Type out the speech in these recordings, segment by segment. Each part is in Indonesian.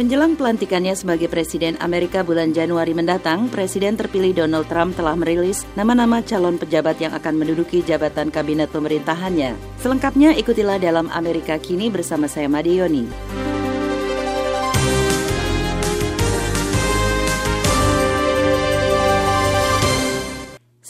Menjelang pelantikannya sebagai Presiden Amerika bulan Januari mendatang, Presiden terpilih Donald Trump telah merilis nama-nama calon pejabat yang akan menduduki jabatan kabinet pemerintahannya. Selengkapnya ikutilah dalam Amerika Kini bersama saya Madioni.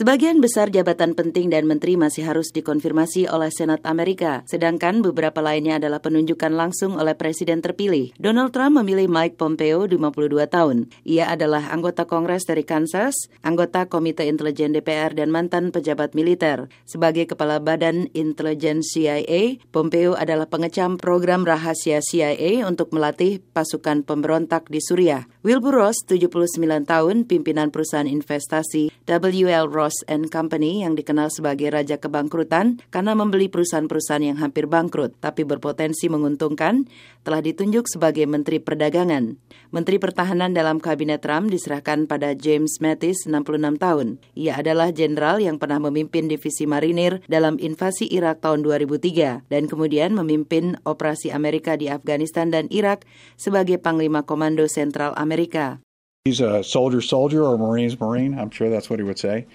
Sebagian besar jabatan penting dan menteri masih harus dikonfirmasi oleh Senat Amerika, sedangkan beberapa lainnya adalah penunjukan langsung oleh Presiden terpilih. Donald Trump memilih Mike Pompeo, 52 tahun. Ia adalah anggota Kongres dari Kansas, anggota Komite Intelijen DPR, dan mantan pejabat militer. Sebagai Kepala Badan Intelijen CIA, Pompeo adalah pengecam program rahasia CIA untuk melatih pasukan pemberontak di Suriah. Wilbur Ross, 79 tahun, pimpinan perusahaan investasi WL Ross Ross and Company yang dikenal sebagai raja kebangkrutan karena membeli perusahaan-perusahaan yang hampir bangkrut tapi berpotensi menguntungkan, telah ditunjuk sebagai Menteri Perdagangan. Menteri Pertahanan dalam Kabinet Trump diserahkan pada James Mattis, 66 tahun. Ia adalah jenderal yang pernah memimpin divisi marinir dalam invasi Irak tahun 2003 dan kemudian memimpin operasi Amerika di Afghanistan dan Irak sebagai Panglima Komando Sentral Amerika. He's a soldier, soldier, or Marine's Marine. I'm sure that's what he would say.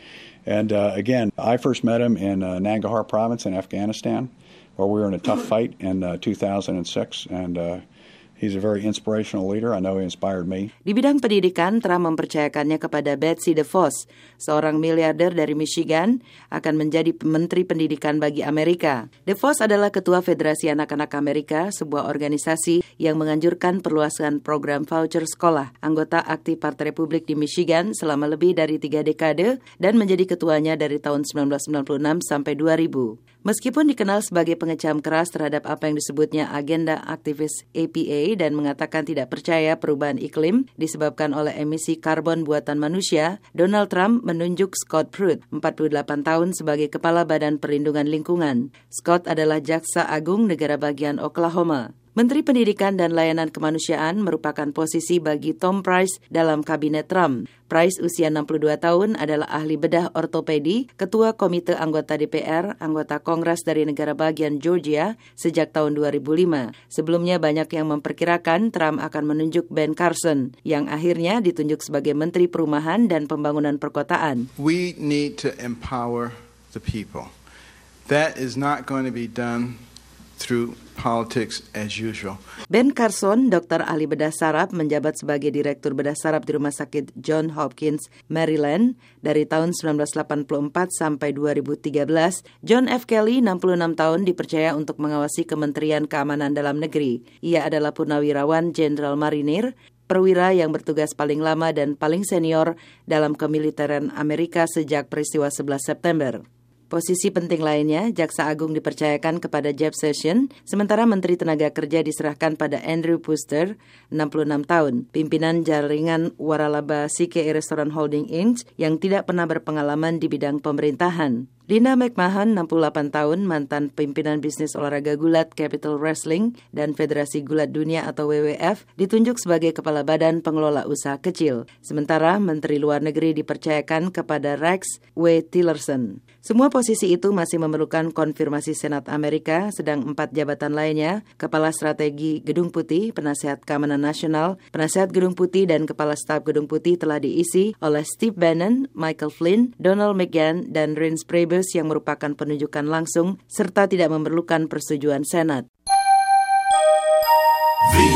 And uh, again, I first met him in uh, Nangarhar province in Afghanistan, where we were in a tough fight in uh, 2006. And He's a very inspirational leader. I know he inspired me. Di bidang pendidikan, Trump mempercayakannya kepada Betsy DeVos, seorang miliarder dari Michigan, akan menjadi Menteri Pendidikan bagi Amerika. DeVos adalah Ketua Federasi Anak-Anak Amerika, sebuah organisasi yang menganjurkan perluasan program voucher sekolah. Anggota aktif Partai Republik di Michigan selama lebih dari tiga dekade dan menjadi ketuanya dari tahun 1996 sampai 2000. Meskipun dikenal sebagai pengecam keras terhadap apa yang disebutnya agenda aktivis APA dan mengatakan tidak percaya perubahan iklim disebabkan oleh emisi karbon buatan manusia, Donald Trump menunjuk Scott Pruitt, 48 tahun sebagai Kepala Badan Perlindungan Lingkungan. Scott adalah Jaksa Agung Negara Bagian Oklahoma. Menteri Pendidikan dan Layanan Kemanusiaan merupakan posisi bagi Tom Price dalam kabinet Trump. Price usia 62 tahun adalah ahli bedah ortopedi, ketua komite anggota DPR, anggota Kongres dari negara bagian Georgia sejak tahun 2005. Sebelumnya banyak yang memperkirakan Trump akan menunjuk Ben Carson yang akhirnya ditunjuk sebagai Menteri Perumahan dan Pembangunan Perkotaan. We need to empower the people. That is not going to be done through politics as usual. Ben Carson, dokter ahli bedah saraf, menjabat sebagai direktur bedah saraf di Rumah Sakit John Hopkins, Maryland dari tahun 1984 sampai 2013. John F. Kelly, 66 tahun, dipercaya untuk mengawasi Kementerian Keamanan Dalam Negeri. Ia adalah purnawirawan Jenderal Marinir perwira yang bertugas paling lama dan paling senior dalam kemiliteran Amerika sejak peristiwa 11 September. Posisi penting lainnya, Jaksa Agung dipercayakan kepada Jeff Sessions, sementara Menteri Tenaga Kerja diserahkan pada Andrew Puster, 66 tahun, pimpinan jaringan waralaba CKE Restaurant Holding Inc. yang tidak pernah berpengalaman di bidang pemerintahan. Lina McMahon, 68 tahun, mantan pimpinan bisnis olahraga gulat Capital Wrestling dan Federasi Gulat Dunia atau WWF, ditunjuk sebagai Kepala Badan Pengelola Usaha Kecil. Sementara Menteri Luar Negeri dipercayakan kepada Rex W. Tillerson. Semua posisi itu masih memerlukan konfirmasi Senat Amerika, sedang empat jabatan lainnya, Kepala Strategi Gedung Putih, Penasihat Keamanan Nasional, Penasihat Gedung Putih, dan Kepala Staf Gedung Putih telah diisi oleh Steve Bannon, Michael Flynn, Donald McGahn, dan Reince Priebus Kongres yang merupakan penunjukan langsung serta tidak memerlukan persetujuan Senat. Free.